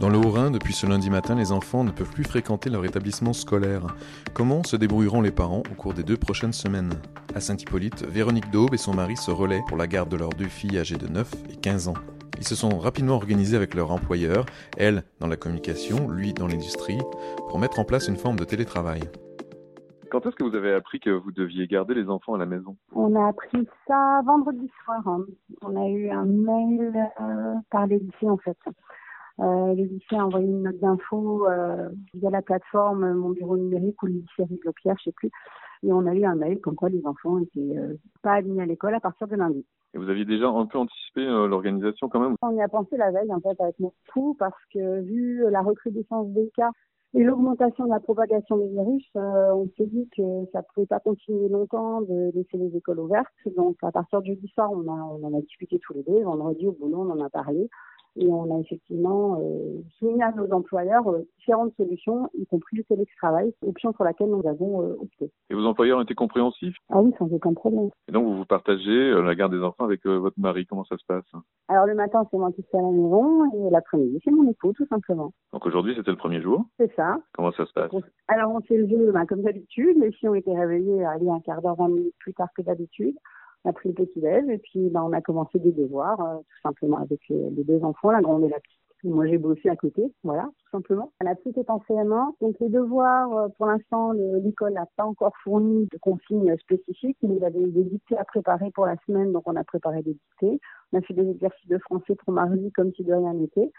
Dans le Haut-Rhin, depuis ce lundi matin, les enfants ne peuvent plus fréquenter leur établissement scolaire. Comment se débrouilleront les parents au cours des deux prochaines semaines? À Saint-Hippolyte, Véronique Daube et son mari se relaient pour la garde de leurs deux filles âgées de 9 et 15 ans. Ils se sont rapidement organisés avec leur employeur, elle dans la communication, lui dans l'industrie, pour mettre en place une forme de télétravail. Quand est-ce que vous avez appris que vous deviez garder les enfants à la maison? On a appris ça vendredi soir. hein. On a eu un mail euh, par les lycées en fait. Euh, le lycée a envoyé une note d'info euh, via la plateforme euh, Mon Bureau Numérique ou le lycée Rive-Pierre, je sais plus. Et on a eu un mail comme quoi les enfants étaient euh, pas admis à l'école à partir de lundi. Et vous aviez déjà un peu anticipé euh, l'organisation quand même? On y a pensé la veille en fait avec mon fou parce que vu la recrudescence des cas et l'augmentation de la propagation des virus, euh, on s'est dit que ça pouvait pas continuer longtemps de laisser les écoles ouvertes. Donc à partir du jeudi soir, on, a, on en a discuté tous les deux. Vendredi au boulot, on en a parlé. Et on a effectivement euh, soumis à nos employeurs euh, différentes solutions, y compris le télétravail, option pour laquelle nous avons euh, opté. Et vos employeurs étaient compréhensifs? Ah oui, sans aucun problème. Et donc vous vous partagez la garde des enfants avec votre mari. Comment ça se passe? Alors le matin, c'est moi qui suis à la maison et l'après-midi, c'est mon époux, tout simplement. Donc aujourd'hui c'était le premier jour? C'est ça. Comment ça se passe? Alors on s'est levé ben, comme d'habitude, les filles ont été réveillées allez, un quart d'heure, 20 minutes plus tard que d'habitude. On a pris le petit-déj et puis ben, on a commencé des devoirs, euh, tout simplement avec les, deux enfants, la grande et la petite. Moi, j'ai bossé à côté, voilà, tout simplement. La petite est en CM1, donc les devoirs, euh, pour l'instant, le- l'école n'a pas encore fourni de consignes spécifiques. Il y avait des dictées à préparer pour la semaine, donc on a préparé des dictées. On a fait des exercices de français pour mardi, comme si de rien n'était.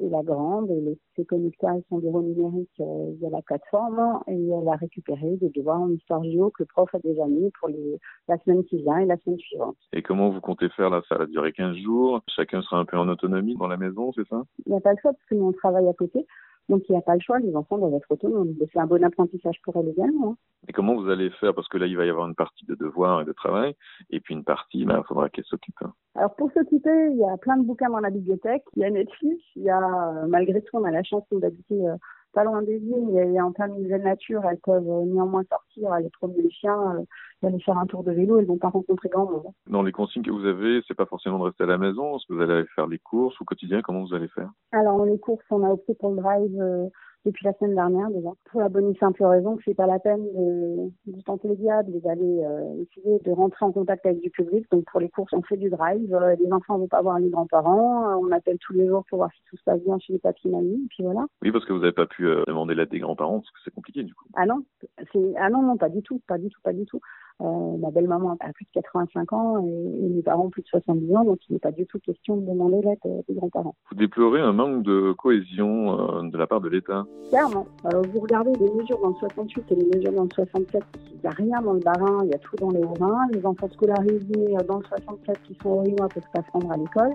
Et la grande, elle s'est connectée à son bureau numérique euh, via la plateforme et elle a récupéré des devoirs en histoire géo que le prof a déjà mis pour les, la semaine qui vient et la semaine suivante. Et comment vous comptez faire là? Ça va durer 15 jours. Chacun sera un peu en autonomie dans la maison, c'est ça? Il n'y a pas le choix parce que nous on travaille à côté. Donc il n'y a pas le choix, les enfants doivent être autonomes. C'est un bon apprentissage pour elles également. hein. Et comment vous allez faire? Parce que là, il va y avoir une partie de devoirs et de travail, et puis une partie, ben, il faudra qu'elle s'occupe. Alors pour s'occuper, il y a plein de bouquins dans la bibliothèque, il y a Netflix, il y a malgré tout on a la chance d'habiter euh, pas loin des villes et, en plein milieu de nature, elles peuvent euh, néanmoins sortir, aller promener les chiens, euh, aller faire un tour de vélo, elles vont pas rencontrer grand monde. Dans les consignes que vous avez, c'est pas forcément de rester à la maison? Est-ce que vous allez aller faire les courses au quotidien? Comment vous allez faire? Alors les courses, on a opté pour le drive euh, depuis la semaine dernière déjà, pour la bonne et simple raison que c'est pas la peine de, de tenter le diable et d'aller euh, essayer de rentrer en contact avec du public. Donc pour les courses, on fait du drive. Euh, les enfants vont pas voir les grands-parents. Euh, on appelle tous les jours pour voir si tout se passe bien chez les papis mamies. Puis voilà. Oui, parce que vous n'avez pas pu euh, demander l'aide des grands-parents, parce que c'est compliqué du coup. Ah non, c'est ah non non pas du tout, pas du tout, pas du tout. Euh, ma belle-maman a plus de 85 ans et, et mes parents ont plus de 70 ans, donc il n'est pas du tout question de demander l'aide des grands-parents. Vous déplorez un manque de cohésion euh, de la part de l'État. Clairement. Alors, vous regardez les mesures dans le 68 et les mesures dans le 67, il n'y a rien dans le Barin, il y a tout dans les Hauts-Rhin. Les enfants scolarisés euh, dans le 67 qui sont au Rhin peuvent pas se rendre à l'école.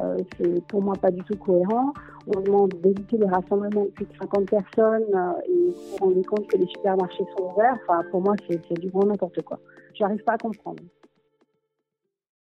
Euh, c'est pour moi pas du tout cohérent. On demande d'éviter les rassemblements de plus de 50 personnes euh, et vous vous rendez compte que les supermarchés sont ouverts. Enfin, pour moi, c'est du grand n'importe quoi. J'arrive pas à comprendre.